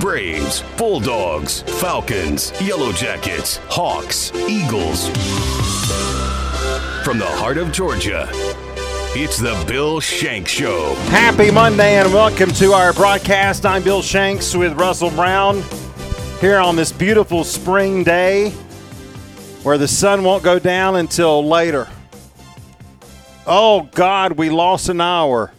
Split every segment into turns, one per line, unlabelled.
Braves, Bulldogs, Falcons, Yellow Jackets, Hawks, Eagles. From the heart of Georgia, it's the Bill Shanks Show.
Happy Monday and welcome to our broadcast. I'm Bill Shanks with Russell Brown here on this beautiful spring day where the sun won't go down until later. Oh God, we lost an hour.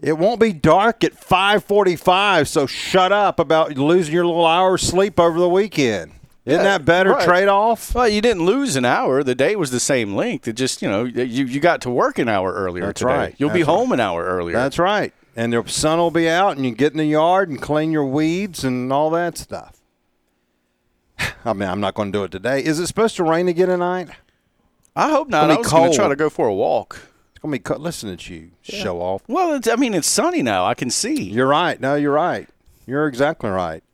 It won't be dark at 5:45, so shut up about losing your little hour's sleep over the weekend. Isn't
Yeah,
that better
right.
trade-off?
Well, you didn't lose an hour. The day was the same length. It just, you know, you, you got to work an hour earlier
That's
today.
right.
You'll be
That's
home an hour earlier.
That's right. And the sun will be out, and you get in the yard and clean your weeds and all that stuff. I mean, I'm not going to do it today. Is it supposed to rain again tonight?
I hope not. I was going to try to go for a walk.
It's to be cut. Listen to you show off.
Well, it's, I mean, it's sunny now. I can see.
You're right. No, you're right. You're exactly right.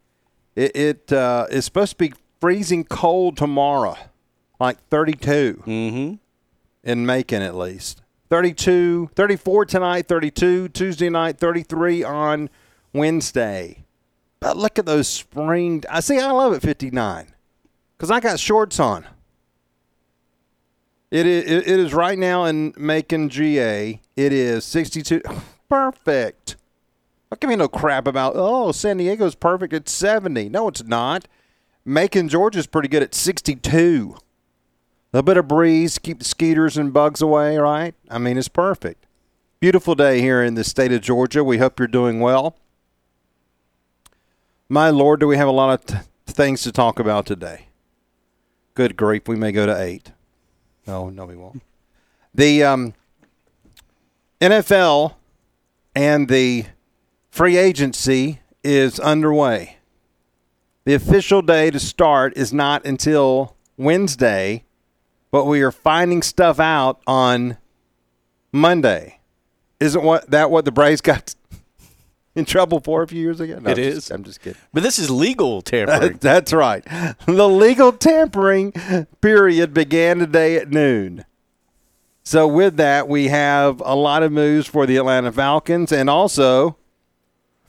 It, it uh, is supposed to be freezing cold tomorrow, like 32
mm-hmm.
in Macon at least. 32, 34 tonight, 32 Tuesday night, 33 on Wednesday. But look at those spring. I see. I love it 59 because I got shorts on. It is, it is right now in Macon, GA. It is 62. Perfect. Don't give me no crap about, oh, San Diego's perfect at 70. No, it's not. Macon, Georgia's pretty good at 62. A bit of breeze, keep the skeeters and bugs away, right? I mean, it's perfect. Beautiful day here in the state of Georgia. We hope you're doing well. My Lord, do we have a lot of t- things to talk about today? Good grief, we may go to eight. No, no, we won't. The um, NFL and the free agency is underway. The official day to start is not until Wednesday, but we are finding stuff out on Monday. Isn't what that what the Braves got in trouble for a few years ago? No,
It
I'm
is.
just- I'm just kidding.
But this is legal tampering.
That's right. The legal tampering period began today at noon. So, with that, we have a lot of moves for the Atlanta Falcons and also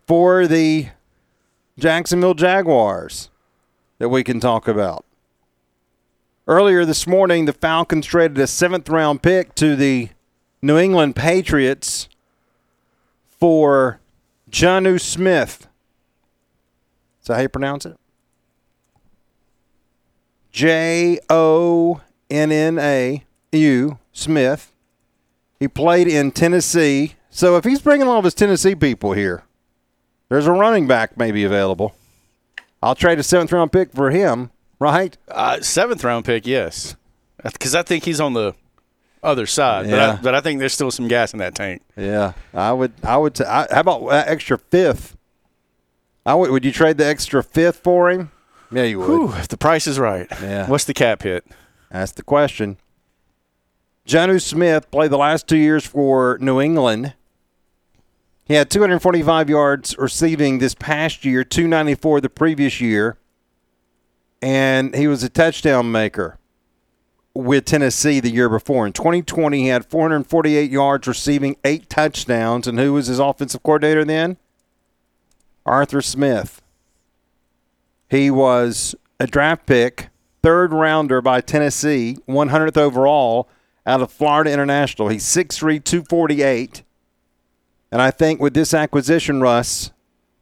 for the Jacksonville Jaguars that we can talk about. Earlier this morning, the Falcons traded a seventh round pick to the New England Patriots for Jonnu Smith. Is that how you pronounce it? J O N N A U Smith. He played in Tennessee. So if he's bringing all of his Tennessee people here, there's a running back maybe available. I'll trade a seventh round pick for him, right?
uh, seventh round pick, yes. Because I think he's on the other side. But, I, but I think there's still some gas in that tank.
Yeah, I would. I would. T- I, how about that extra fifth? I would. Would you trade the extra fifth for him? Yeah, you would.
Whew, if the price is right.
Yeah.
What's the cap hit?
That's the question. Jonnu Smith played the last two years for New England. He had 245 yards receiving this past year, 294 the previous year, and he was a touchdown maker with Tennessee the year before. In 2020, he had 448 yards receiving, eight touchdowns, and who was his offensive coordinator then? Arthur Smith. He was a draft pick, third rounder by Tennessee, 100th overall out of Florida International. He's 6'3, 248. And I think with this acquisition, Russ,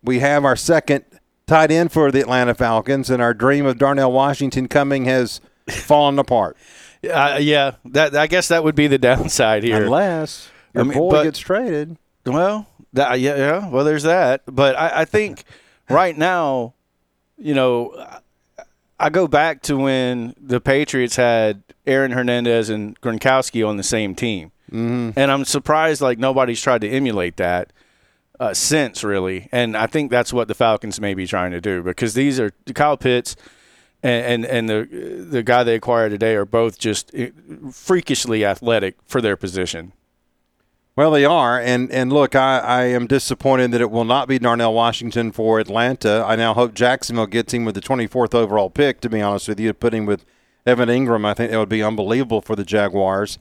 we have our second tight end for the Atlanta Falcons, and our dream of Darnell Washington coming has fallen apart.
Uh, yeah, that I guess that would be the downside here.
Unless your
I mean,
boy
but-
gets traded.
Well, that, yeah, yeah. Well, there's that. But I, I think right now, you know, I go back to when the Patriots had Aaron Hernandez and Gronkowski on the same team, mm-hmm. and I'm surprised like nobody's tried to emulate that uh, since really. And I think that's what the Falcons may be trying to do because these are Kyle Pitts. And, and and the the guy they acquired today are both just eh, freakishly athletic for their position.
Well, they are, and and look, I, I am disappointed that it will not be Darnell Washington for Atlanta. I now hope Jacksonville gets him with the 24th overall pick. To be honest with you, putting with Evan Engram, I think that would be unbelievable for the Jaguars.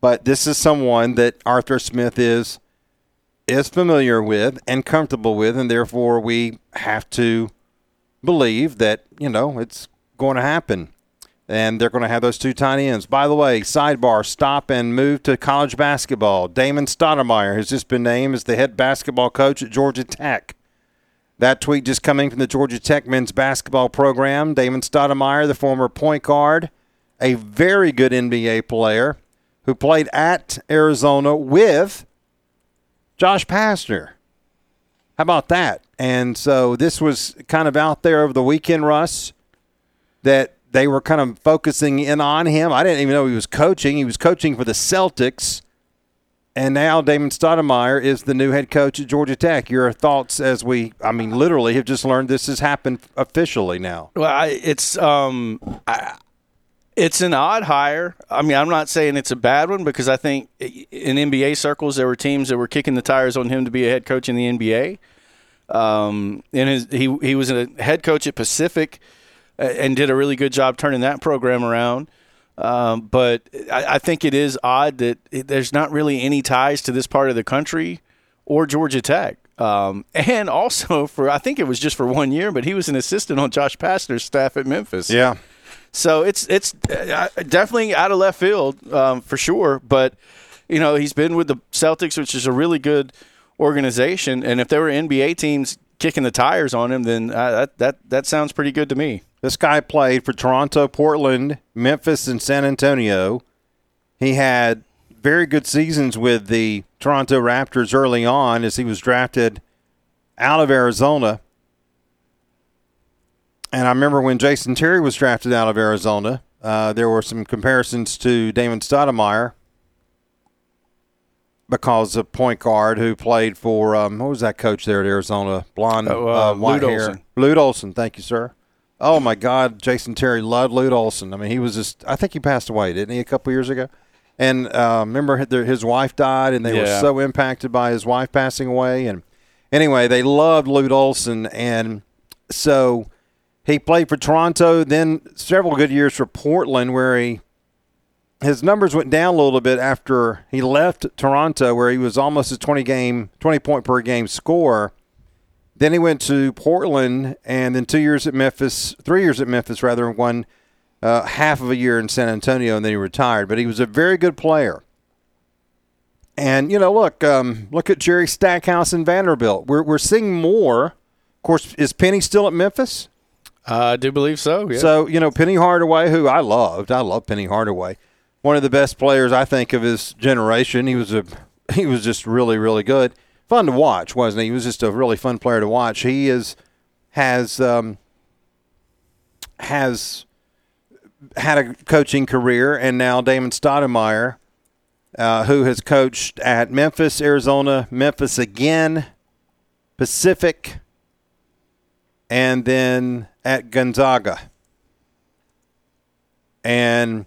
But this is someone that Arthur Smith is is familiar with and comfortable with, and therefore we have to believe that, you know, it's going to happen. And they're going to have those two tiny ends. By the way, sidebar, stop and move to college basketball. Damon Stoudemire has just been named as the head basketball coach at Georgia Tech. That tweet just coming from the Georgia Tech men's basketball program. Damon Stoudemire, the former point guard, a very good NBA player who played at Arizona with Josh Pastner. How about that? And so this was kind of out there over the weekend, Russ, that they were kind of focusing in on him. I didn't even know he was coaching. He was coaching for the Celtics. And now Damon Stoudemire is the new head coach at Georgia Tech. Your thoughts as we, I mean, literally have just learned this has happened officially now.
Well, I, it's um, I, it's an odd hire. I mean, I'm not saying it's a bad one because I think in NBA circles there were teams that were kicking the tires on him to be a head coach in the NBA. Um, and his, he he was a head coach at Pacific uh, and did a really good job turning that program around. Um, but I, I, think it is odd that it, there's not really any ties to this part of the country or Georgia Tech. Um, and also for I think it was just for one year, but he was an assistant on Josh Pastner's staff at Memphis.
Yeah.
So it's it's uh, definitely out of left field um, for sure. But you know he's been with the Celtics, which is a really good organization. And if there were NBA teams kicking the tires on him, then uh, that that that sounds pretty good to me.
This guy played for Toronto, Portland, Memphis, and San Antonio. He had very good seasons with the Toronto Raptors early on as he was drafted out of Arizona. And I remember when Jason Terry was drafted out of Arizona, uh, there were some comparisons to Damon Stoudemire because of point guard who played for um, what was that coach there at Arizona? Blonde,
oh, uh,
uh, white
Lute
hair.
Olson.
Lute Olson. Thank you, sir. Oh my God, Jason Terry loved Lute Olson. I mean, he was just. I think he passed away, didn't he, a couple years ago? And uh, remember, his wife died, and they
Yeah.
were so impacted by his wife passing away. And anyway, they loved Lute Olson, and so he played for Toronto. Then several good years for Portland, where he his numbers went down a little bit after he left Toronto, where he was almost a twenty game, twenty point per game score. Then he went to Portland, and then two years at Memphis, three years at Memphis rather, and one uh, half of a year in San Antonio, and then he retired. But he was a very good player. And you know, look, um, look at Jerry Stackhouse and Vanderbilt. We're we're seeing more. Of course, is Penny still at Memphis?
Uh, I do believe so. Yeah.
So you know, Penny Hardaway, who I loved, I love Penny Hardaway, one of the best players I think of his generation. He was a he was just really really good, fun to watch, wasn't he? He was just a really fun player to watch. He is has um, has had a coaching career, and now Damon Stoudemire, uh, who has coached at Memphis, Arizona, Memphis again, Pacific, and then at Gonzaga. And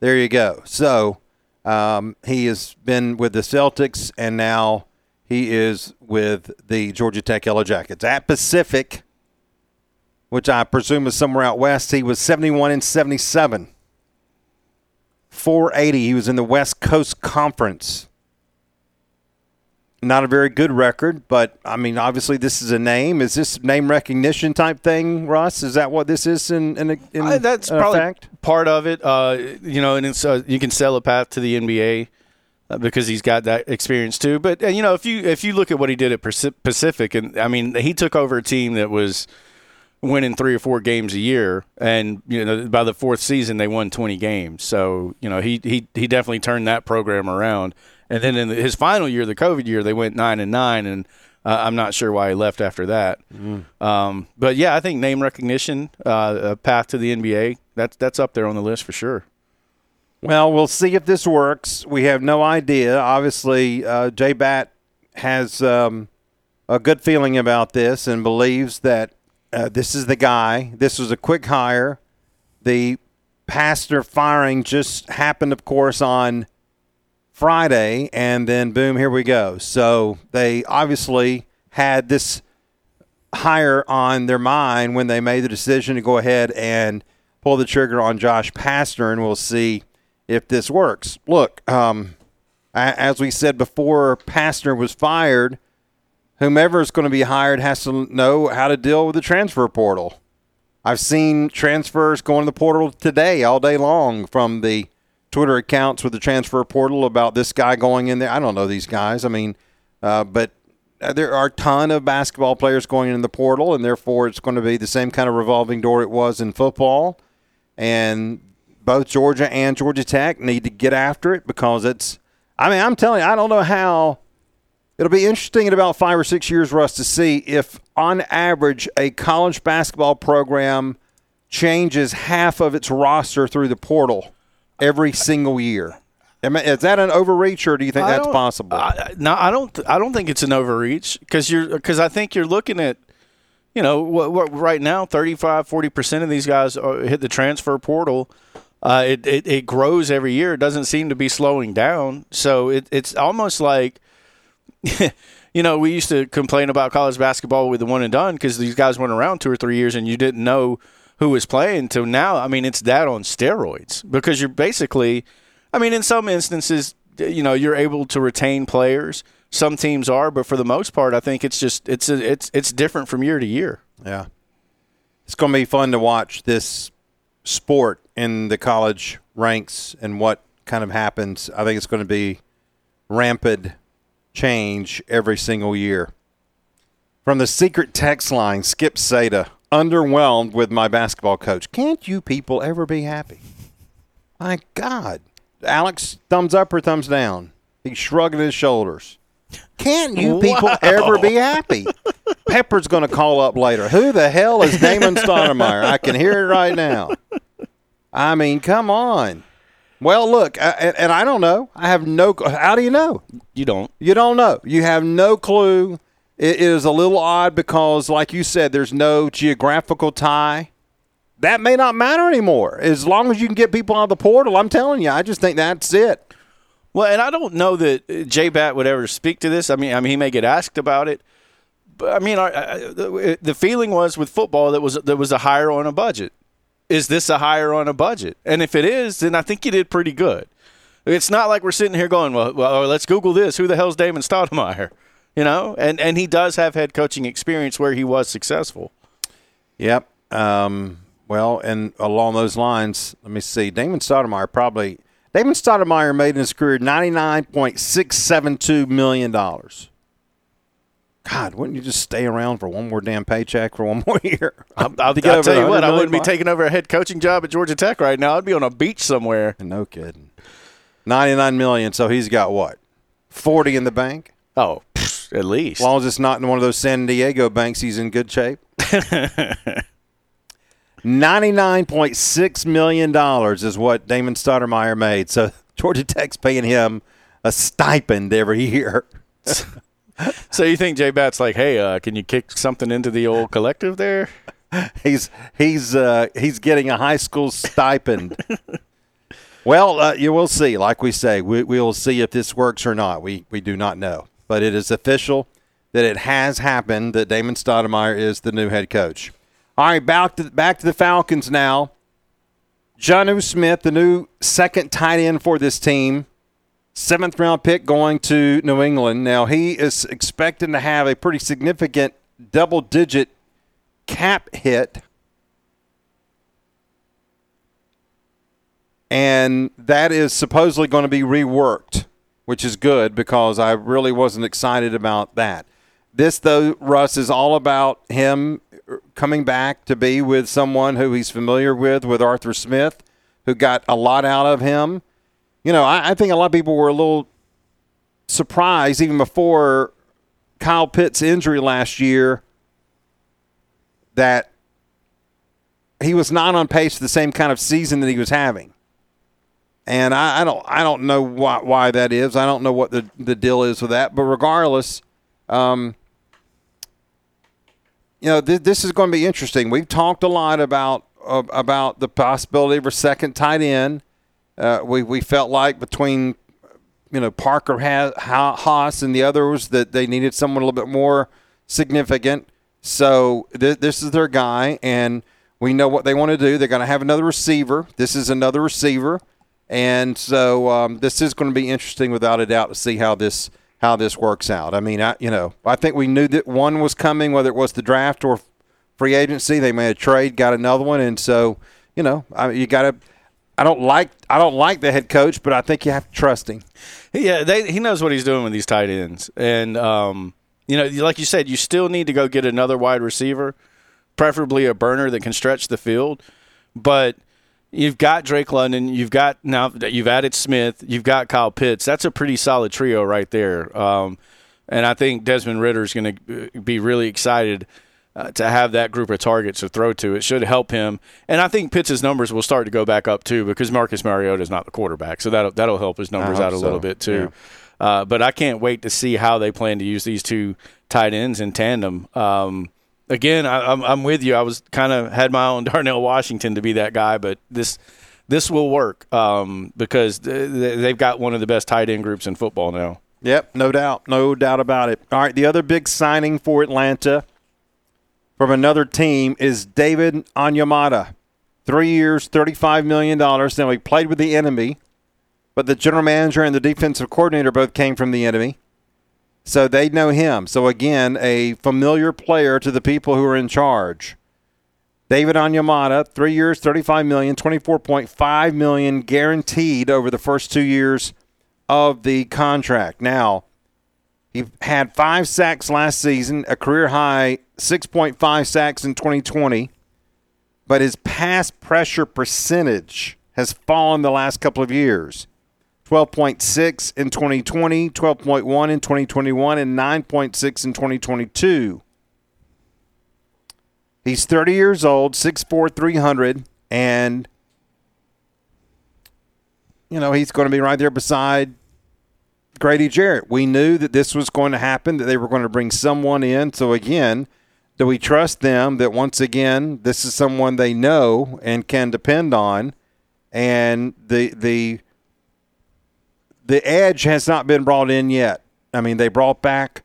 there you go. So um, he has been with the Celtics, and now he is with the Georgia Tech Yellow Jackets. At Pacific, which I presume is somewhere out west, he was 71 and 77. 480. He was in the West Coast Conference. Not a very good record, but I mean, obviously, this is a name. Is this name recognition type thing, Russ? Is that what this is in, in, in
that's probably
effect?
part of it. Uh, you know, and it's, uh, you can sell a path to the NBA uh, because he's got that experience too. But uh, you know, if you if you look at what he did at Pacific, and I mean, he took over a team that was winning three or four games a year, and you know, by the fourth season they won twenty games. So you know, he he he definitely turned that program around. And then in his final year, the COVID year, they went nine and nine, and uh, I'm not sure why he left after that. Um, but yeah, I think name recognition, uh, a path to the NBA, that's that's up there on the list for sure.
Well, we'll see if this works. We have no idea. Obviously, uh, J Batt has um, a good feeling about this and believes that uh, this is the guy. This was a quick hire. The Pastner firing just happened, of course, on Friday, and then boom, here we go. So they obviously had this hire on their mind when they made the decision to go ahead and pull the trigger on Josh Pastner, and we'll see if this works. Look, um, as we said before, Pastner was fired. Whomever is going to be hired has to know how to deal with the transfer portal. I've seen transfers going to the portal today, all day long, from the Twitter accounts with the transfer portal about this guy going in there. I don't know these guys. I mean, uh, but there are a ton of basketball players going in the portal, and therefore it's going to be the same kind of revolving door it was in football. And both Georgia and Georgia Tech need to get after it because it's. I mean, I'm telling you, I don't know how. It'll be interesting in about five or six years, for us to see if, on average, a college basketball program changes half of its roster through the portal every single year. Is that an overreach, or do you think
I
that's possible?
I, no, I don't. I don't think it's an overreach because you're because I think you're looking at, you know, what, what right now 35, 40 percent of these guys are, hit the transfer portal. Uh, it, it it grows every year. It doesn't seem to be slowing down. So it, it's almost like, you know, we used to complain about college basketball with the one and done because these guys went around two or three years and you didn't know who was playing. To now, I mean, it's that on steroids because you're basically, I mean, in some instances, you know, you're able to retain players. Some teams are, but for the most part, I think it's just it's a, it's it's different from year to year.
Yeah. It's going to be fun to watch this sport in the college ranks and what kind of happens. I think it's going to be rampant change every single year. From the secret text line, Skip Seda, underwhelmed with my basketball coach. Can't you people ever be happy? My God. Alex, thumbs up or thumbs down? He's shrugging his shoulders. Can't you people ever be happy? Pepper's going to call up later. Who the hell is Damon Stoudemire? I can hear it right now. I mean, come on. Well, look, I, and, and I don't know. I have no. How do you know?
You don't.
You don't know. You have no clue. It is a little odd because, like you said, there's no geographical tie. That may not matter anymore. As long as you can get people out of the portal, I'm telling you, I just think that's it.
Well, and I don't know that uh, J Batt would ever speak to this. I mean, I mean, he may get asked about it, but I mean, I, the the feeling was with football that was there was a hire on a budget. Is this a hire on a budget? And if it is, then I think you did pretty good. It's not like we're sitting here going, well, well let's Google this. Who the hell's Damon Stoudemire? You know, and and he does have head coaching experience where he was successful.
Yep. Um, well, and along those lines, let me see. Damon Stoudemire probably Damon Stoudemire made in his career ninety nine point six seven two million dollars. God, wouldn't you just stay around for one more damn paycheck for one more year?
I'll, I'll, I'll tell you what, I wouldn't be taking over a head coaching job at Georgia Tech right now. I'd be on a beach somewhere.
No kidding. Ninety nine million. So he's got what? Forty in the bank.
Oh, at least.
As long as it's not in one of those San Diego banks, he's in good shape. Ninety-nine point six million dollars is what Damon Stoudemire made. So Georgia Tech's paying him a stipend every year.
So you think J Batt's like, hey, uh, can you kick something into the old collective there?
He's he's uh, he's getting a high school stipend. well, uh, you will see. Like we say, we we will see if this works or not. We we do not know, but it is official that it has happened that Damon Stoudemire is the new head coach. All right, back to back to the Falcons now. Jonnu Smith, the new second tight end for this team, seventh round pick going to New England. Now he is expecting to have a pretty significant double digit cap hit. And that is supposedly going to be reworked, which is good because I really wasn't excited about that. This, though, Russ, is all about him coming back to be with someone who he's familiar with, with Arthur Smith, who got a lot out of him. You know, I, I think a lot of people were a little surprised even before Kyle Pitt's injury last year that he was not on pace for the same kind of season that he was having. And I, I don't I don't know why, why that is. I don't know what the, the deal is with that. But regardless, um, you know, th- this is going to be interesting. We've talked a lot about uh, about the possibility of a second tight end. Uh, we we felt like between you know Parker ha- ha- Haas and the others that they needed someone a little bit more significant. So th- this is their guy, and we know what they want to do. They're going to have another receiver. This is another receiver, And so um, this is going to be interesting, without a doubt, to see how this how this works out. I mean, I, you know, I think we knew that one was coming, whether it was the draft or free agency. They made a trade, got another one, and so you know, I, you got to. I don't like I don't like the head coach, but I think you have to trust him.
Yeah, they, he knows what he's doing with these tight ends, and um, you know, like you said, you still need to go get another wide receiver, preferably a burner that can stretch the field. But you've got Drake London, you've got now you've added Smith, you've got Kyle Pitts. That's a pretty solid trio right there. Um, and I think Desmond Ridder is going to be really excited uh, to have that group of targets to throw to. It should help him, and I think Pitts' numbers will start to go back up too because Marcus Mariota is not the quarterback, so that'll that'll help his numbers out a
so.
little bit too. Yeah. Uh, but I can't wait to see how they plan to use these two tight ends in tandem. Um, again, I, am I'm, I'm with you. I was kind of had my own Darnell Washington to be that guy, but this this will work um, because they've got one of the best tight end groups in football now.
Yep, no doubt, no doubt about it. All right, the other big signing for Atlanta from another team is David Onyemata. Three years, $35 million. Now, he played with the enemy, but the general manager and the defensive coordinator both came from the enemy. So they know him. So, again, a familiar player to the people who are in charge. David Onyemata, three years, $35 million, $24.5 million guaranteed over the first two years of the contract. Now, he had five sacks last season, a career high 6.5 sacks in 2020, but his pass pressure percentage has fallen the last couple of years. 12.6 in 2020, 12.1 in 2021, and 9.6 in 2022. He's 30 years old, 6'4, 300, and, you know, he's going to be right there beside Grady Jarrett. We knew that this was going to happen, that they were going to bring someone in. So, again, do we trust them that once again this is someone they know and can depend on and the the the edge has not been brought in yet. I mean they brought back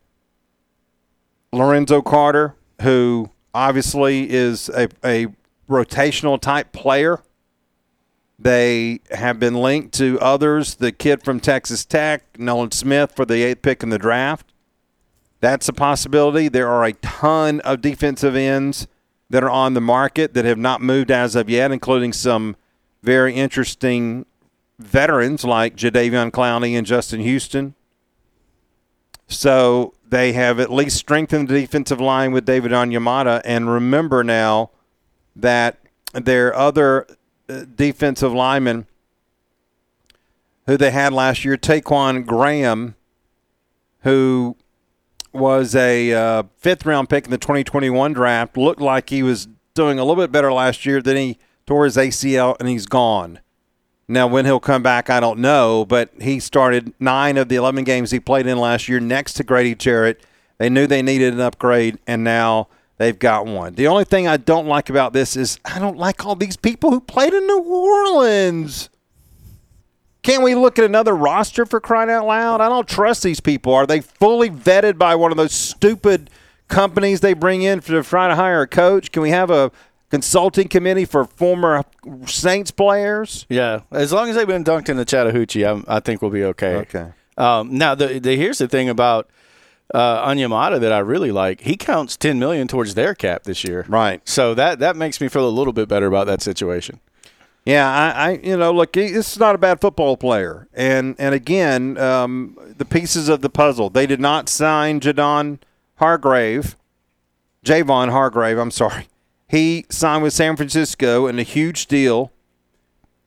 lorenzo carter who obviously is a, a rotational type player. They have been linked to others. The kid from texas tech nolan smith for the eighth pick in the draft. That's a possibility. There are a ton of defensive ends that are on the market that have not moved as of yet, including some very interesting veterans like Jadeveon Clowney and Justin Houston. So they have at least strengthened the defensive line with David Onyemata. And remember now that their other uh, defensive linemen who they had last year, Ta'Quon Graham, who was a uh, fifth round pick in the 2021 draft. Looked like he was doing a little bit better last year. Then he tore his ACL and he's gone. Now, when he'll come back, I don't know, but he started nine of the 11 games he played in last year next to Grady Jarrett. They knew they needed an upgrade, and now they've got one. The only thing I don't like about this is I don't like all these people who played in New Orleans. Can't we look at another roster for crying out loud? I don't trust these people. Are they fully vetted by one of those stupid companies they bring in to try to hire a coach? Can we have a consulting committee for former Saints players?
Yeah, as long as they've been dunked in the Chattahoochee, I'm, i think we'll be okay.
Okay.
Um, now, the, the, here's the thing about uh, Onyemata that I really like. He counts 10 million towards their cap this year.
Right.
So that that makes me feel a little bit better about that situation.
Yeah, I, I, you know, look, this is not a bad football player, and and again, um, the pieces of the puzzle. They did not sign Jadon Hargrave, Javon Hargrave. I'm sorry, he signed with San Francisco in a huge deal,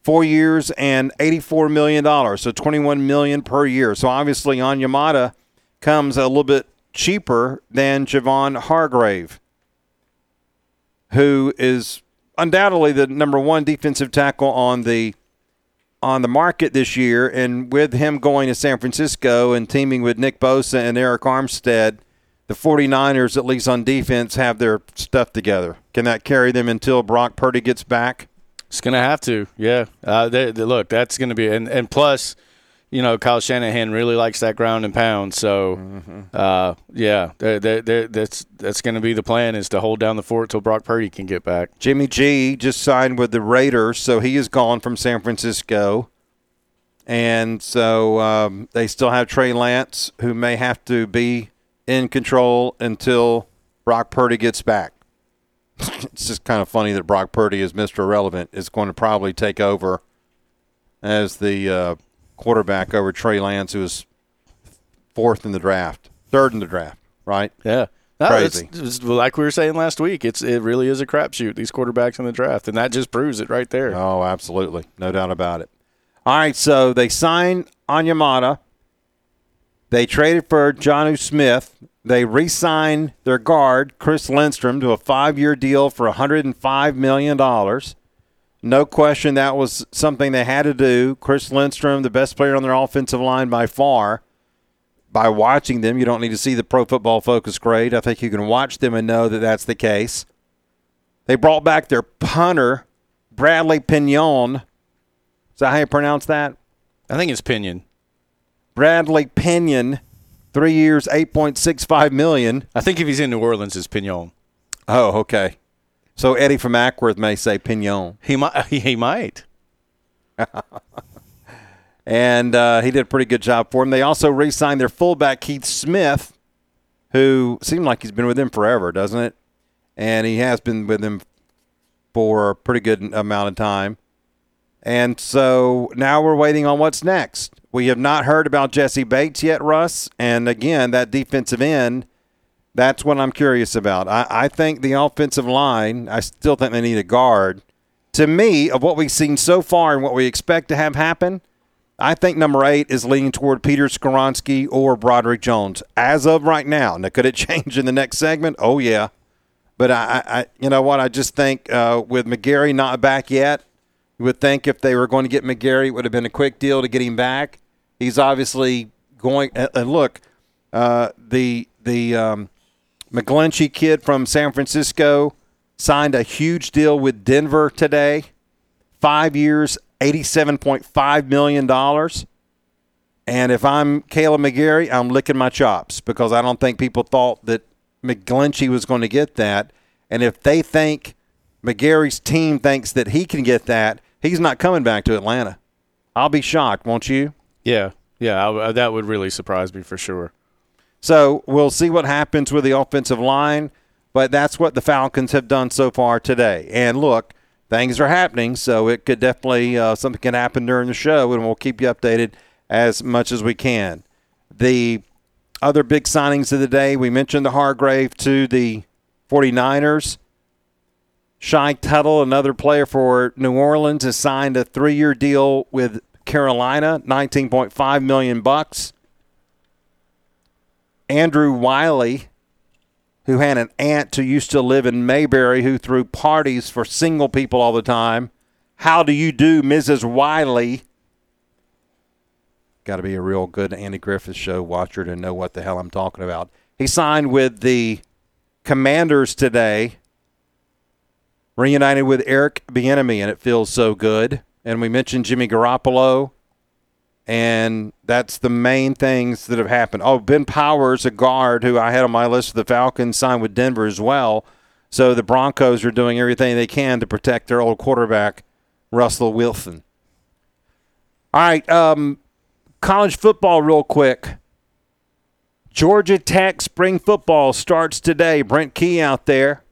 four years and eighty-four million dollars, so twenty-one million per year. So obviously, on Onyemata comes a little bit cheaper than Javon Hargrave, who is undoubtedly the number one defensive tackle on the on the market this year, and with him going to San Francisco and teaming with Nick Bosa and Arik Armstead, the 49ers, at least on defense, have their stuff together. Can that carry them until Brock Purdy gets back?
It's going to have to, yeah. Uh, they, they, look, that's going to be, and, and plus – you know, Kyle Shanahan really likes that ground and pound. So, mm-hmm. uh, yeah, they're, they're, they're, that's that's going to be the plan is to hold down the fort till Brock Purdy can get back.
Jimmy G just signed with the Raiders, so he is gone from San Francisco. And so um, they still have Trey Lance, who may have to be in control until Brock Purdy gets back. it's just kind of funny that Brock Purdy, as Mr. Irrelevant, is going to probably take over as the uh, quarterback over Trey Lance, who is fourth in the draft, third in the draft, right?
Yeah. No,
Crazy.
It's, it's like we were saying last week. It's it really is a crapshoot. These quarterbacks in the draft, and that just proves it right there.
Oh, absolutely. No doubt about it. All right, so they signed Onyemata. They traded for Jonnu Smith. They re signed their guard, Chris Lindstrom, to a five year deal for $105 million. No question that was something they had to do. Chris Lindstrom, the best player on their offensive line by far. By watching them, you don't need to see the pro football focus grade. I think you can watch them and know that that's the case. They brought back their punter, Bradley Pinion. Is that how you pronounce that?
I think it's Pinion.
Bradley Pinion, three years, eight point six five million.
I think if he's in New Orleans, it's Pinion.
Oh, okay. So Eddie from Acworth may say Pinion,
He might. He might.
and uh, he did a pretty good job for him. They also re-signed their fullback Keith Smith, who seemed like he's been with them forever, doesn't it? And he has been with them for a pretty good amount of time. And so now we're waiting on what's next. We have not heard about Jessie Bates yet, Russ. And again, that defensive end, that's what I'm curious about. I, I think the offensive line, I still think they need a guard. To me, of what we've seen so far and what we expect to have happen, I think number eight is leaning toward Peter Skoronski or Broderick Jones as of right now. Now, could it change in the next segment? Oh, yeah. But I, I you know what? I just think uh, with McGary not back yet, you would think if they were going to get McGary, it would have been a quick deal to get him back. He's obviously going. And look, uh, the the um, McGlinchey kid from San Francisco signed a huge deal with Denver today. Five years, eighty-seven point five million dollars. And if I'm Kaleb McGary, I'm licking my chops because I don't think people thought that McGlinchey was going to get that. And if they think McGary's team thinks that he can get that, he's not coming back to Atlanta. I'll be shocked, won't you?
Yeah. Yeah. I, that would really surprise me for sure.
So we'll see what happens with the offensive line, but that's what the Falcons have done so far today. And look, things are happening, so it could definitely uh, something can happen during the show, and we'll keep you updated as much as we can. The other big signings of the day, we mentioned the Hargrave to the 49ers. Shy Tuttle, another player for New Orleans, has signed a three-year deal with Carolina, 19.5 million bucks. Andrew Wylie, who had an aunt who used to live in Mayberry who threw parties for single people all the time. How do you do, Mrs. Wiley? Got to be a real good Andy Griffith show watcher to know what the hell I'm talking about. He signed with the Commanders today, reunited with Eric Bieniemy, and it feels so good. And we mentioned Jimmy Garoppolo and that's the main things that have happened. Oh, Ben Powers, a guard who I had on my list of the Falcons, signed with Denver as well. So the Broncos are doing everything they can to protect their old quarterback, Russell Wilson. All right, um, college football, real quick. Georgia Tech spring football starts today. Brent Key out there.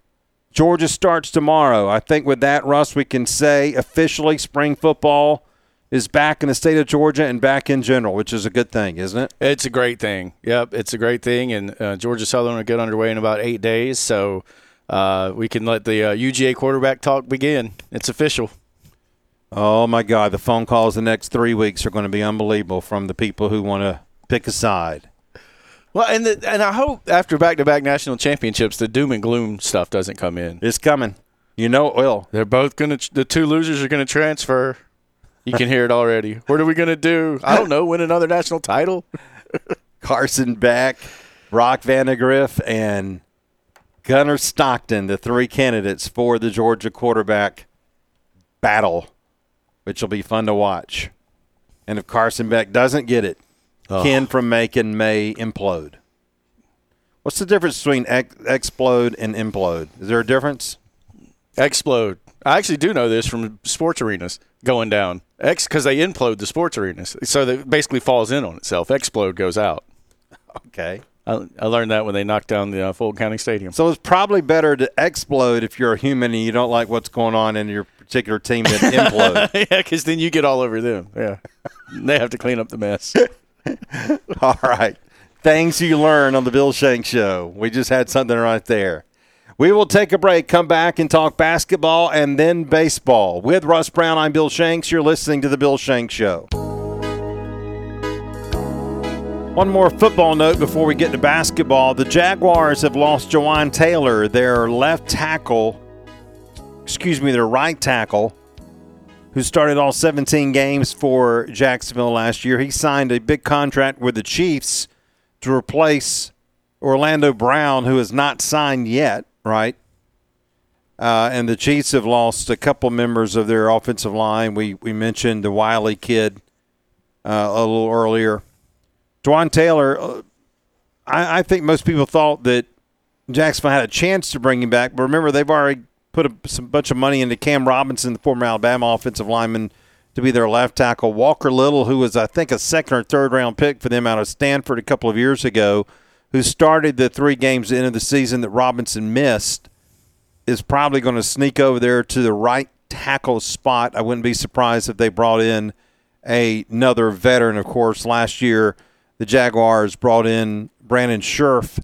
Georgia starts tomorrow. I think with that, Russ, we can say officially spring football is back in the state of Georgia and back in general, which is a good thing, isn't it?
It's a great thing. Yep, it's a great thing. And uh, Georgia Southern will get underway in about eight days, so uh, we can let the uh, UGA quarterback talk begin. It's official.
Oh my God, the phone calls the next three weeks are going to be unbelievable from the people who want to pick a side.
Well, and the, and I hope after back-to-back national championships, the doom and gloom stuff doesn't come in.
It's coming. You know it will.
They're both going to. The two losers are going to transfer. You can hear it already. What are we going to do? I don't know. Win another national title?
Carson Beck, Brock Vandagriff, and Gunnar Stockton, the three candidates for the Georgia quarterback battle, which will be fun to watch. And if Carson Beck doesn't get it, oh. Ken from Macon may implode. What's the difference between ex- explode and implode? Is there a difference?
Explode. I actually do know this from sports arenas going down. X because they implode the sports arenas, so that basically falls in on itself. Explode goes out.
Okay.
I, I learned that when they knocked down the uh, Fulton County Stadium.
So it's probably better to explode if you're a human and you don't like what's going on in your particular team than implode.
yeah, because then you get all over them. Yeah, they have to clean up the mess.
All right. Things you learn on the Bill Shank Show. We just had something right there. We will take a break, come back and talk basketball and then baseball. With Russ Brown, I'm Bill Shanks. You're listening to the Bill Shank Show. One more football note before we get to basketball. The Jaguars have lost Jawaan Taylor, their left tackle, excuse me, their right tackle, who started all 17 games for Jacksonville last year. He signed a big contract with the Chiefs to replace Orlando Brown, who has not signed yet, right? Uh, and the Chiefs have lost a couple members of their offensive line. We we mentioned the Wylie kid uh, a little earlier. Dwan Taylor, uh, I, I think most people thought that Jacksonville had a chance to bring him back, but remember they've already put a some bunch of money into Cam Robinson, the former Alabama offensive lineman, to be their left tackle. Walker Little, who was I think a second or third round pick for them out of Stanford a couple of years ago, who started the three games into the season that Robinson missed, is probably going to sneak over there to the right tackle spot. I wouldn't be surprised if they brought in a, another veteran. Of course, last year the Jaguars brought in Brandon Scherff uh,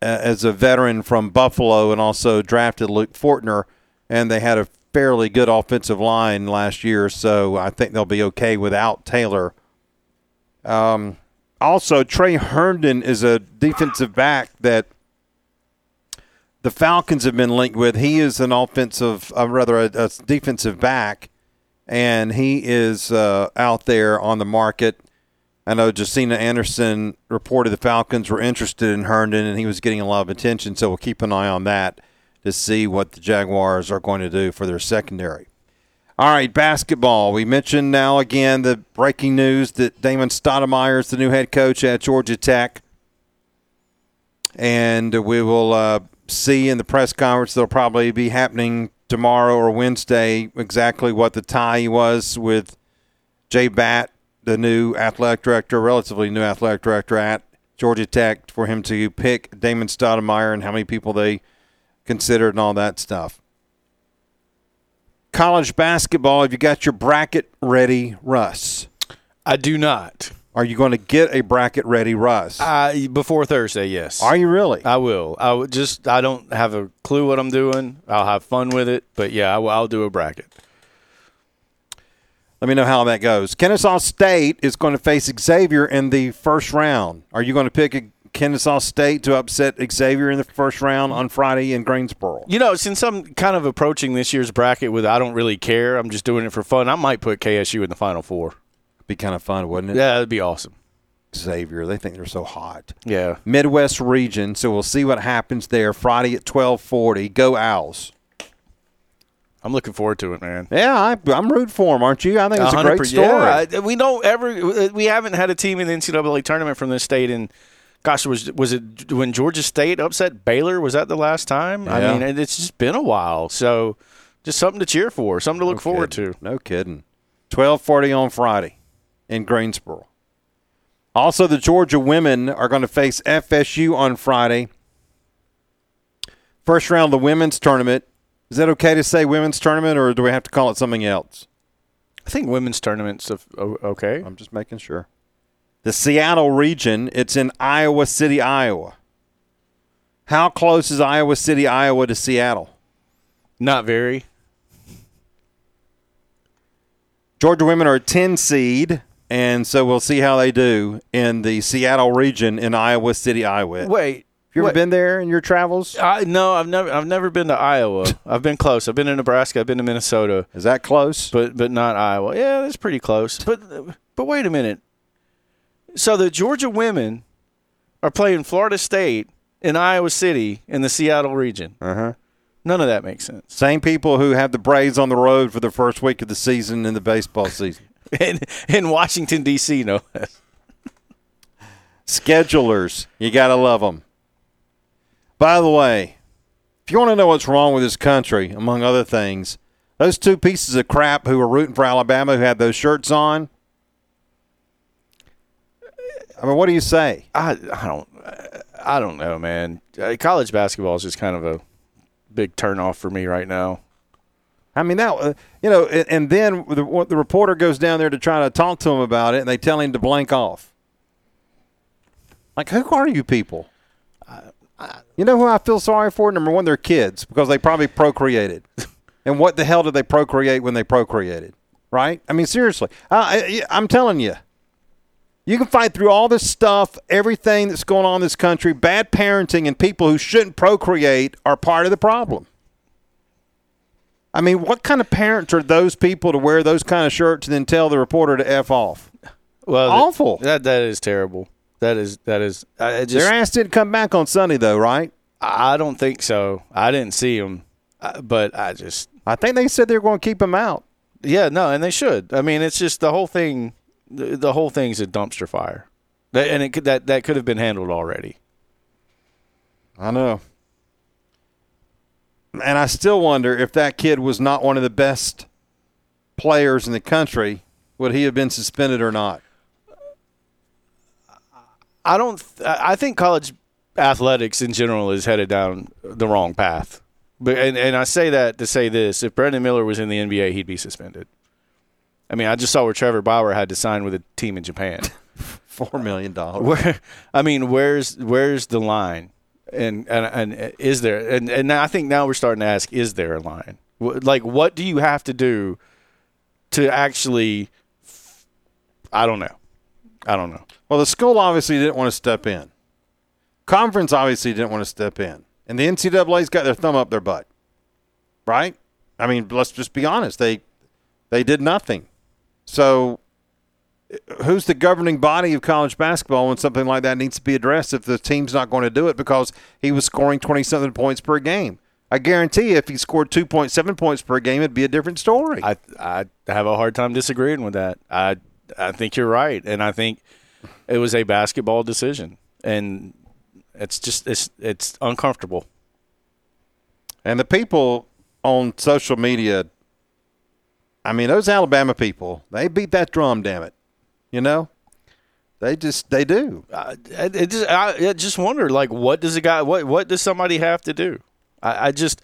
as a veteran from Buffalo and also drafted Luke Fortner, and they had a fairly good offensive line last year, so I think they'll be okay without Taylor. Um, also, Tre Herndon is a defensive back that the Falcons have been linked with. He is an offensive, uh, rather, a, a, defensive back, and he is uh, out there on the market. I know Josina Anderson reported the Falcons were interested in Herndon, and he was getting a lot of attention. So we'll keep an eye on that to see what the Jaguars are going to do for their secondary. All right, basketball. We mentioned now again the breaking news that Damon Stoudemire is the new head coach at Georgia Tech, and we will uh, see in the press conference that'll probably be happening tomorrow or Wednesday exactly what the tie was with J Batt, the new athletic director, relatively new athletic director at Georgia Tech, for him to pick Damon Stoudemire and how many people they considered and all that stuff. College basketball, have you got your bracket ready, Russ?
I do not.
Are you going to get a bracket ready, Russ?
Uh, before Thursday, yes.
Are you really?
I will. I will just I don't have a clue what I'm doing. I'll have fun with it, but yeah, I will, I'll do a bracket.
Let me know how that goes. Kennesaw State is going to face Xavier in the first round. Are you going to pick Kennesaw State to upset Xavier in the first round on Friday in Greensboro?
You know, since I'm kind of approaching this year's bracket with I don't really care, I'm just doing it for fun. I might put KSU in the Final Four.
Be kind of fun, wouldn't it?
Yeah, that'd be awesome.
Xavier, they think they're so hot.
Yeah.
Midwest region, so we'll see what happens there Friday at 12:40. Go Owls.
I'm looking forward to it, man.
Yeah, I, am rooting for them, aren't you? I think it's a great story.
Yeah, we don't ever, uh, we haven't had a team in the NCAA tournament from this state in, gosh, was was it when Georgia State upset Baylor? Was that the last time?
Yeah.
I mean, it's just been a while. So, just something to cheer for, something to look
no
forward
kidding.
to.
No kidding. 12:40 on Friday in Greensboro. Also, the Georgia women are going to face FSU on Friday. First round of the women's tournament. Is that okay to say women's tournament, or do we have to call it something else?
I think women's tournaments of okay.
I'm just making sure. The Seattle region. It's in Iowa City, Iowa. How close is Iowa City, Iowa to Seattle?
Not very.
Georgia women are a 10 seed, and so we'll see how they do in the Seattle region in Iowa City, Iowa.
Wait,
you ever
wait.
been there in your travels?
I, no, I've never. I've never been to Iowa. I've been close. I've been to Nebraska. I've been to Minnesota,
Is that close?
but but not Iowa. Yeah, that's pretty close. But but wait a minute. So the Georgia women are playing Florida State in Iowa City in the Seattle region.
Uh huh.
None of that makes sense.
Same people who have the Braves on the road for the first week of the season in the baseball season.
In in Washington D.C. No.
Schedulers, you got to love them. By the way, if you want to know what's wrong with this country, among other things, Those two pieces of crap who were rooting for Alabama who had those shirts on. I mean, what do you say?
I I don't I don't know, man. Uh, College basketball is just kind of a big turnoff for me right now.
I mean, that uh, you know, and, and then the, the reporter goes down there to try to talk to him about it, and they tell him to blank off. Like, who are you people? You know who I feel sorry for? Number one, they're kids because they probably procreated. and what the hell did they procreate when they procreated? Right? I mean, seriously, I, I, I'm telling you, you can fight through all this stuff, everything that's going on in this country. Bad parenting and people who shouldn't procreate are part of the problem. I mean, what kind of parents are those people to wear those kind of shirts and then tell the reporter to f off?
Well,
Awful.
That that is terrible. That is that is. I just
Their ass didn't come back on Sunday, though, right?
I don't think so. I didn't see him, uh, but I just
I think they said they were going to keep him out.
yeah no, and they should. I mean, it's just the whole thing. The, the whole thing's a dumpster fire, that, and it could, that that could have been handled already.
I know. And I still wonder if that kid was not one of the best players in the country, would he have been suspended or not?
I don't. I think college athletics in general is headed down the wrong path. But and, and I say that to say this: if Brandon Miller was in the NBA, he'd be suspended. I mean, I just saw where Trevor Bauer had to sign with a team in Japan.
Four million dollars.
Where I mean, where's where's the line? And and and is there? And and I think now we're starting to ask: Is there a line? Like, what do you have to do to actually? I don't know. I don't know.
Well, the school obviously didn't want to step in. Conference obviously didn't want to step in. And the NCAA's got their thumb up their butt. Right? I mean, let's just be honest. They they did nothing. So who's the governing body of college basketball when something like that needs to be addressed if the team's not going to do it because he was scoring 20 something points per game? I guarantee you if he scored 2.7 points per game, it'd be a different story.
I I have a hard time disagreeing with that. I I think you're right, and I think it was a basketball decision, and it's just it's it's uncomfortable.
And the people on social media, I mean, those Alabama people, they beat that drum, damn it. You know? They just, they do.
I, just I, I just wonder like what does a guy what what does somebody have to do? I, I just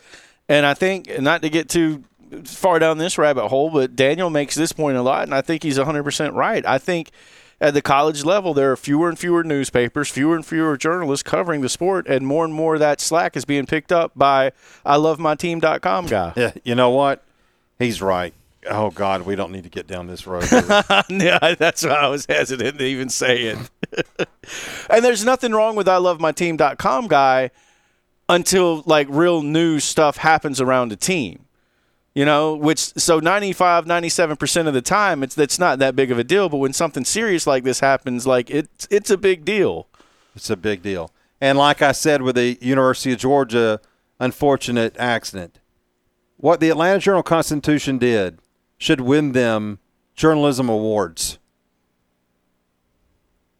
and I think not to get too far down this rabbit hole, but Daniel makes this point a lot, and I think he's 100 percent right. I think at the college level there are fewer and fewer newspapers, fewer and fewer journalists covering the sport, and more and more of that slack is being picked up by I love my team.com guy.
Yeah, you know what? He's right. Oh, God, we don't need to get down this road.
yeah, that's why I was hesitant to even say it. and there's nothing wrong with I love my team.com guy until like real news stuff happens around a team. You know, which so 95 97% of the time it's it's not that big of a deal, but when something serious like this happens like it's it's a big deal.
it's a big deal. And like I said with the University of Georgia unfortunate accident, what the Atlanta Journal Constitution did should win them journalism awards.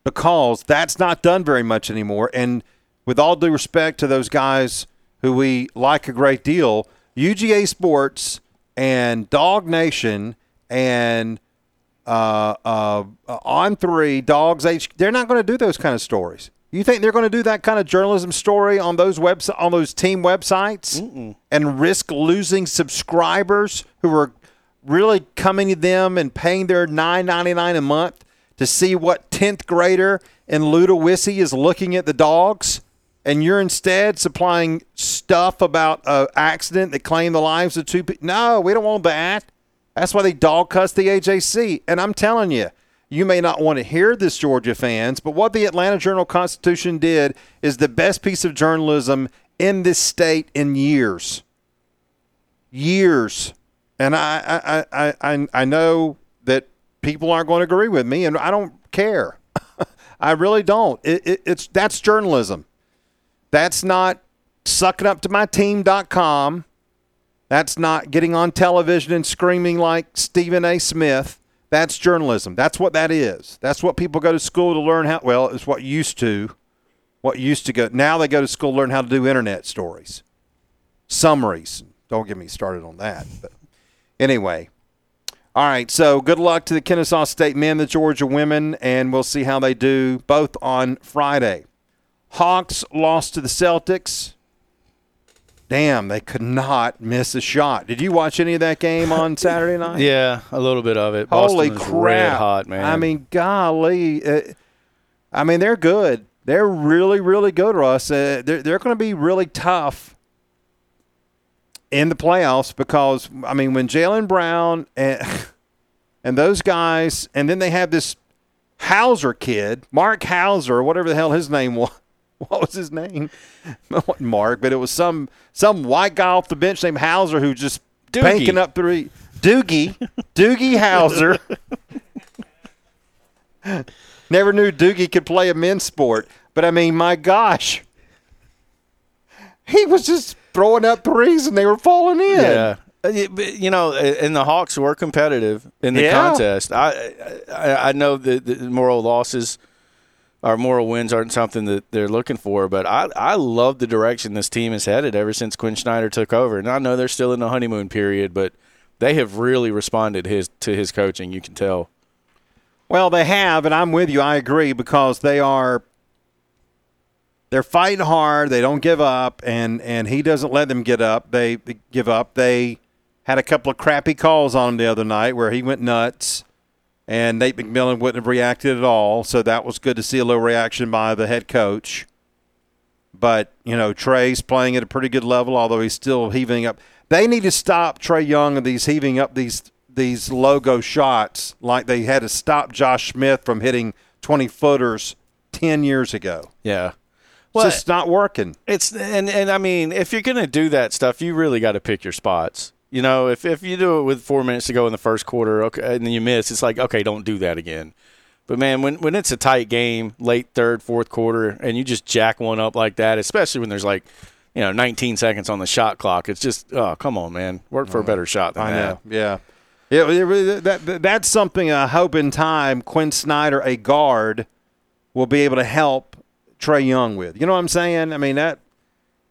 because that's not done very much anymore. And with all due respect to those guys who we like a great deal, UGA Sports and DawgNation and uh, uh, on three Dogs H, they're not going to do those kind of stories. You think they're going to do that kind of journalism story on those webs on those team websites? And risk losing subscribers who are really coming to them and paying their nine ninety nine a month to see what tenth grader in Ludowici is looking at the dogs, and you're instead supplying stuff about an accident that claimed the lives of two people. No, we don't want that. That's why they dog cuss the AJC. And I'm telling you, you may not want to hear this, Georgia fans, but what the Atlanta Journal Constitution did is the best piece of journalism in this state in years. Years. And I, I, I, I, I know that people aren't going to agree with me, and I don't care. I really don't. It, it, it's that's journalism. That's not sucking up to my team.com. That's not getting on television and screaming like Stephen A. Smith. That's journalism. That's what that is. That's what people go to school to learn how. Well, it's what used to, what used to go. Now they go to school to learn how to do internet stories, summaries. Don't get me started on that. But Anyway, all right. So good luck to the Kennesaw State men, the Georgia women, and we'll see how they do both on Friday. Hawks lost to the Celtics. Damn, they could not miss a shot. Did you watch any of that game on Saturday night?
Yeah, a little bit of it.
Holy
Boston
crap!
hot, man.
I mean, golly. Uh, I mean, they're good. They're really, really good, Russ. Uh, they're they're going to be really tough in the playoffs because I mean, when Jaylen Brown and and those guys, and then they have this Hauser kid, Mark Hauser, whatever the hell his name was. What was his name? Mark, but it was some some white guy off the bench named Hauser who just
Doogie.
banking up three. Doogie, Doogie Hauser. Never knew Doogie could play a men's sport, but I mean, my gosh, he was just throwing up threes and they were falling in.
Yeah. Uh, You know, and the Hawks were competitive in the
Yeah.
contest. I, I I know that the moral losses or moral wins aren't something that they're looking for, but I I love the direction this team has headed ever since Quin Snyder took over. And I know they're still in the honeymoon period, but they have really responded his to his coaching. You can tell.
Well, they have, and I'm with you. I agree because they are they're fighting hard. They don't give up, and and he doesn't let them get up. They give up. They had a couple of crappy calls on him the other night where he went nuts, and Nate McMillan wouldn't have reacted at all. So that was good to see a little reaction by the head coach. But you know, Trae's playing at a pretty good level, although he's still heaving up. They need to stop Trae Young and these heaving up these these logo shots like they had to stop Josh Smith from hitting twenty footers ten years ago.
Yeah.
It's just not working.
It's and and I mean, if you're gonna do that stuff, you really got to pick your spots. You know, if if you do it with four minutes to go in the first quarter, okay, and then you miss, it's like okay, don't do that again. But man, when when it's a tight game, late third, fourth quarter, and you just jack one up like that, especially when there's like, you know, 19 seconds on the shot clock, it's just oh come on, man, work for a better shot than
I
that.
know. Yeah. Yeah, that- that's something I hope in time Quin Snyder, a guard, will be able to help Trae Young with. You know what I'm saying? I mean that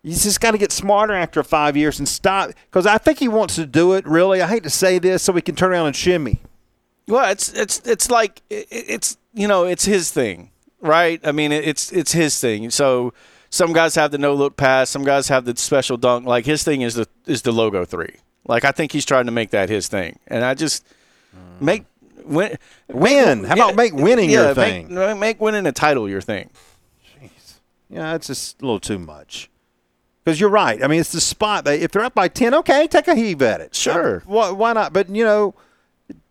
you just got to get smarter after five years and stop because I think he wants to do it. Really, I hate to say this, so we can turn around and shimmy.
Well, it's it's it's like it's you know it's his thing, right? I mean, it's it's his thing. So some guys have the no look pass, some guys have the special dunk. Like his thing is the is the logo three. Like I think he's trying to make that his thing, and I just hmm. make win
Win. How about make winning
yeah,
your thing?
Make, make winning a title your thing. Jeez.
Yeah, it's just a little too much. Because you're right. I mean, it's the spot. They, if they're up by 10, okay, take a heave at it.
Sure.
Why, why not? But, you know,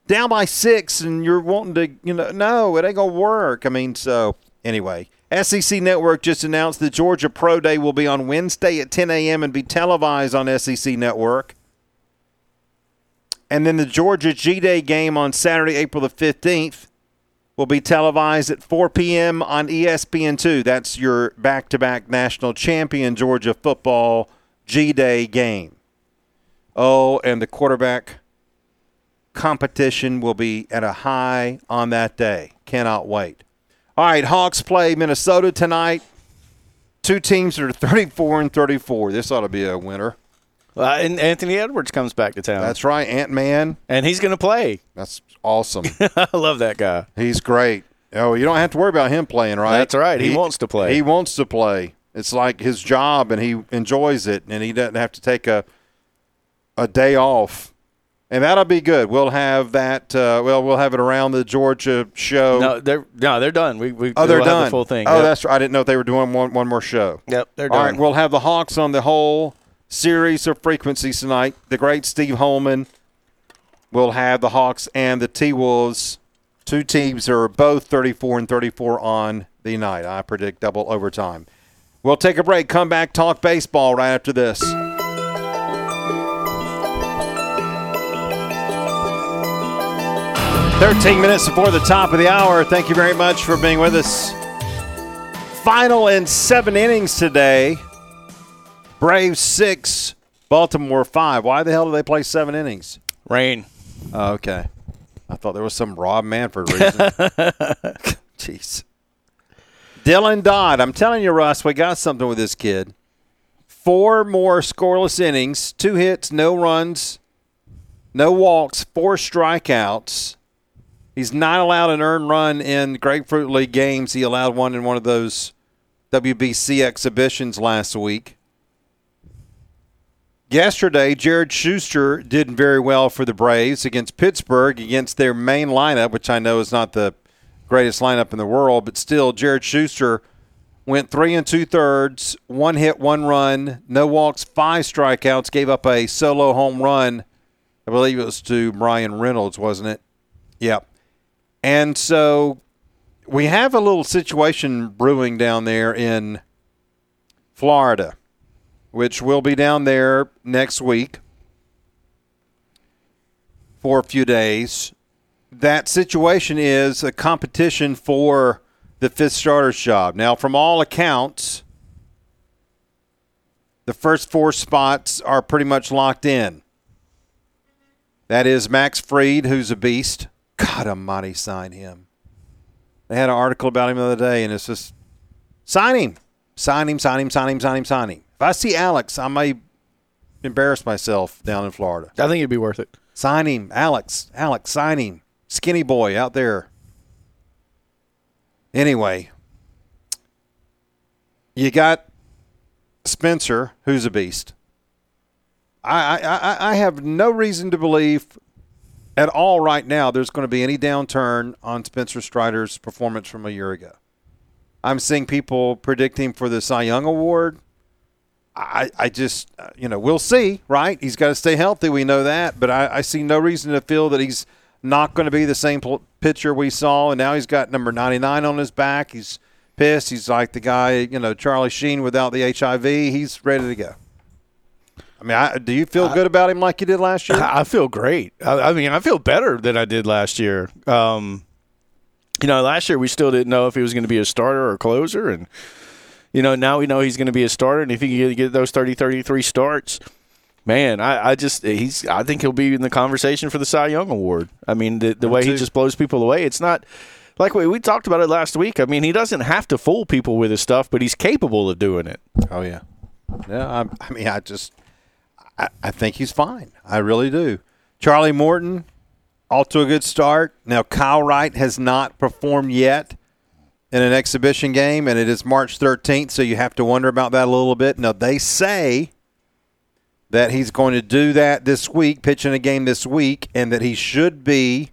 down by six and you're wanting to, you know, no, it ain't going to work. I mean, so anyway, SEC Network just announced the Georgia Pro Day will be on Wednesday at 10 a.m. and be televised on SEC Network. And then the Georgia G Day game on Saturday, April the 15th will be televised at 4 p.m. on E ESPN2. That's your back to back national champion Georgia football G Day game. Oh, and the quarterback competition will be at a high on that day. Cannot wait. All right, Hawks play Minnesota tonight. Two teams are 34 and 34. This ought to be a winner.
Uh, and Anthony Edwards comes back to town.
That's right, Ant Man.
and he's going to play.
That's awesome.
I love that guy.
He's great. Oh, you don't have to worry about him playing, right?
That's right. He wants to play.
He wants to play. It's like his job, and he enjoys it, and he doesn't have to take a a day off. And that'll be good. We'll have that. Uh, well, we'll have it around the Georgia show.
No, they're no, they're done. We, we
oh, they're done.
the full thing.
Oh,
Yep.
that's right. I didn't know if they were doing one one more show.
Yep, they're
All
done.
right, we'll have the Hawks on the whole series of frequencies tonight. The great Steve Holman will have the Hawks and the T Wolves. Two teams are both 34 and 34 on the night. I predict double overtime. We'll take a break, come back, talk baseball right after this. Thirteen minutes before the top of the hour. Thank you very much for being with us. Final in seven innings today. Braves six, Baltimore five. Why the hell do they play seven innings?
Rain.
Oh, okay. I thought there was some Rob Manfred reason. Jeez. Dylan Dodd. I'm telling you, Russ, we got something with this kid. Four more scoreless innings, two hits, no runs, no walks, four strikeouts. He's not allowed an earned run in Grapefruit League games. He allowed one in one of those WBC exhibitions last week. Yesterday, Jared Schuster did very well for the Braves against Pittsburgh, against their main lineup, which I know is not the greatest lineup in the world, but still, Jared Schuster went three and two thirds, one hit, one run, no walks, five strikeouts, gave up a solo home run. I believe it was to Bryan Reynolds, wasn't it? Yep. And so we have a little situation brewing down there in Florida which will be down there next week for a few days. That situation is a competition for the fifth starter's job. Now, from all accounts, the first four spots are pretty much locked in. That is Max Fried, who's a beast. God Almighty, sign him. They had an article about him the other day, and it's just sign him, sign him, sign him, sign him, sign him, sign him. If I see Alex, I may embarrass myself down in Florida.
I think it'd be worth it.
Sign him, Alex. Alex, sign him. Skinny boy out there. Anyway, you got Spencer, who's a beast. I, I, I have no reason to believe at all right now there's going to be any downturn on Spencer Strider's performance from a year ago. I'm seeing people predicting for the Cy Young Award. I, I just, uh, you know, we'll see, right? He's got to stay healthy. We know that. But I, I see no reason to feel that he's not going to be the same pitcher we saw. And now he's got number 99 on his back. He's pissed. He's like the guy, you know, Charlie Sheen without the HIV. He's ready to go. I mean, I, do you feel good about him like you did last year?
I feel great. I, I mean, I feel better than I did last year. Um, you know, last year we still didn't know if he was going to be a starter or a closer. And – you know, now we know he's going to be a starter, and if he can get those 30, 33 starts, man, I, I just he's I think he'll be in the conversation for the Cy Young Award. I mean, the the way he just blows people away, it's not like we, we talked about it last week. I mean, he doesn't have to fool people with his stuff, but he's capable of doing it.
Oh yeah, yeah. I, I mean, I just I, I think he's fine. I really do. Charlie Morton, all to a good start. Now Kyle Wright has not performed yet in an exhibition game, and it is March 13th, so you have to wonder about that a little bit. Now, they say that he's going to do that this week, pitching a game this week, and that he should be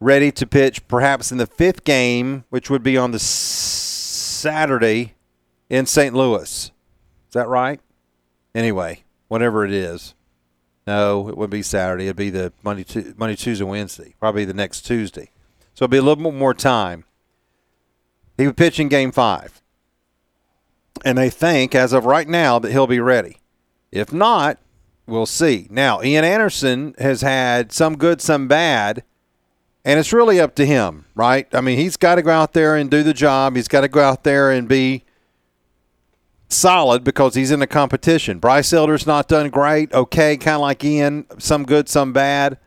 ready to pitch perhaps in the fifth game, which would be on the Saturday in St. Louis. Is that right? Anyway, whatever it is. No, it would be Saturday. It'd be the Monday, Monday, Tuesday, Wednesday. Probably the next Tuesday. So it'll be a little more time. He would pitch in game five. And they think, as of right now, that he'll be ready. If not, we'll see. Now, Ian Anderson has had some good, some bad, and it's really up to him, right? I mean, he's got to go out there and do the job. He's got to go out there and be solid because he's in a competition. Bryce Elder's not done great. Okay, kind of like Ian, some good, some bad.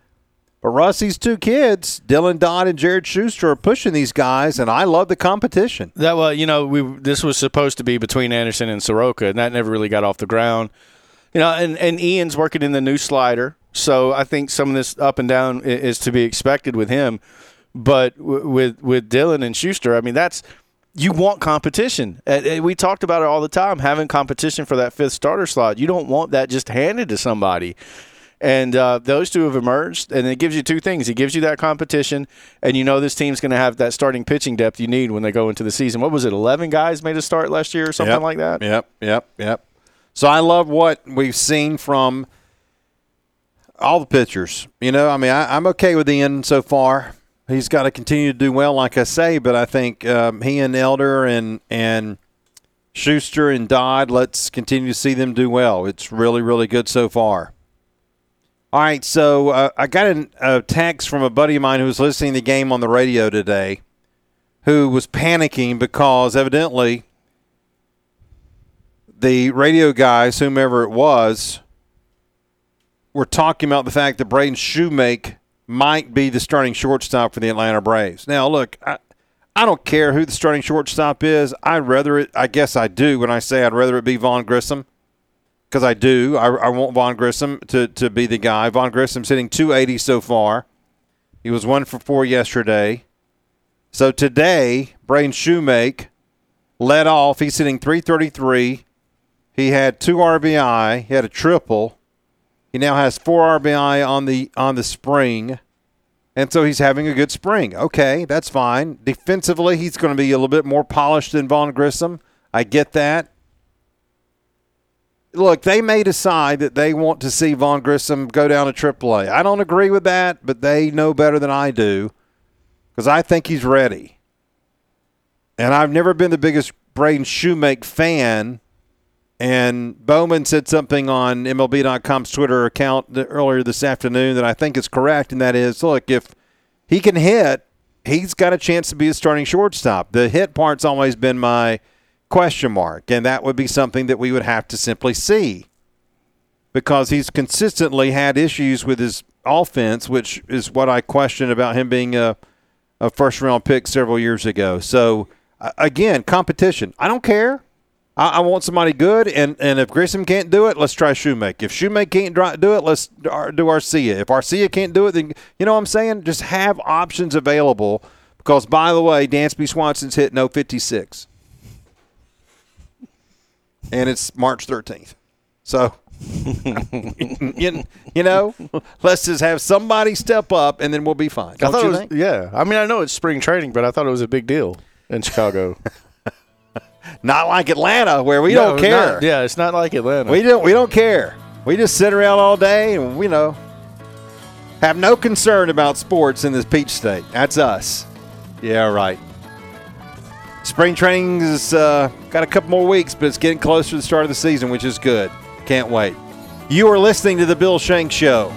But Rusty's two kids, Dylan Dodd and Jared Schuster, are pushing these guys, and I love the competition.
That well, you know, we this was supposed to be between Anderson and Soroka, and that never really got off the ground. You know, and, and Ian's working in the new slider, so I think some of this up and down is to be expected with him. But with with Dylan and Schuster, I mean, that's you want competition. Uh, uh, we talked about it all the time, having competition for that fifth starter slot. You don't want that just handed to somebody. And uh, those two have emerged, and it gives you two things. It gives you that competition, and you know this team's going to have that starting pitching depth you need when they go into the season. What was it? Eleven guys made a start last year, or something
yep,
like that.
Yep, yep, yep. So I love what we've seen from all the pitchers. You know, I mean, I, am okay with Ian so far. He's got to continue to do well, like I say, but I think um, he and Elder and and Schuster and Dodd, let's continue to see them do well. It's really, really good so far. All right, so uh, I got a, a text from a buddy of mine who was listening to the game on the radio today, who was panicking because evidently the radio guys, whomever it was, were talking about the fact that Braden Shewmake might be the starting shortstop for the Atlanta Braves. Now, look, I, I don't care who the starting shortstop is. I'd rather it. I guess I do when I say I'd rather it be Vaughn Grissom because I do. I, I want Vaughn Grissom to, to be the guy. Vaughn Grissom's hitting 280 so far. He was one for four yesterday. So today, Braden Shewmake led off. He's hitting 333. He had two RBI. He had a triple. He now has four RBI on the on the spring. And so he's having a good spring. Okay, that's fine. Defensively, he's going to be a little bit more polished than Vaughn Grissom. I get that. Look, they may decide that they want to see Vaughn Grissom go down to AAA. I don't agree with that, but they know better than I do because I think he's ready. And I've never been the biggest Braden Shewmake fan. And Bowman said something on MLB.com's Twitter account earlier this afternoon that I think is correct, and that is look, if he can hit, he's got a chance to be a starting shortstop. The hit part's always been my question mark, and that would be something that we would have to simply see because he's consistently had issues with his offense, which is what I question about him being a, a first round pick several years ago. So, again, competition. I don't care. I, I, want somebody good, and, and if Grissom can't do it, let's try Shoemaker If Shoemaker can't do it, let's do Arcia. If Arcia can't do it, then you know what I'm saying. Just have options available. Because by the way, Dansby Swanson's hit no 56, and it's March 13th. So. you, you, know, let's just have somebody step up, and then we'll be fine. Don't
I thought
you
it was,
think?
Yeah, I mean, I know it's spring training, but I thought it was a big deal in Chicago.
Not like Atlanta, where we
No,
don't care.
not- yeah, it's not like Atlanta.
We don't. We don't care. We just sit around all day, and you know, have no concern about sports in this peach state. That's us. Yeah, right. Spring training uh, got a couple more weeks, but it's getting closer to the start of the season, which is good. Can't wait. You are listening to the Bill Shanks Show.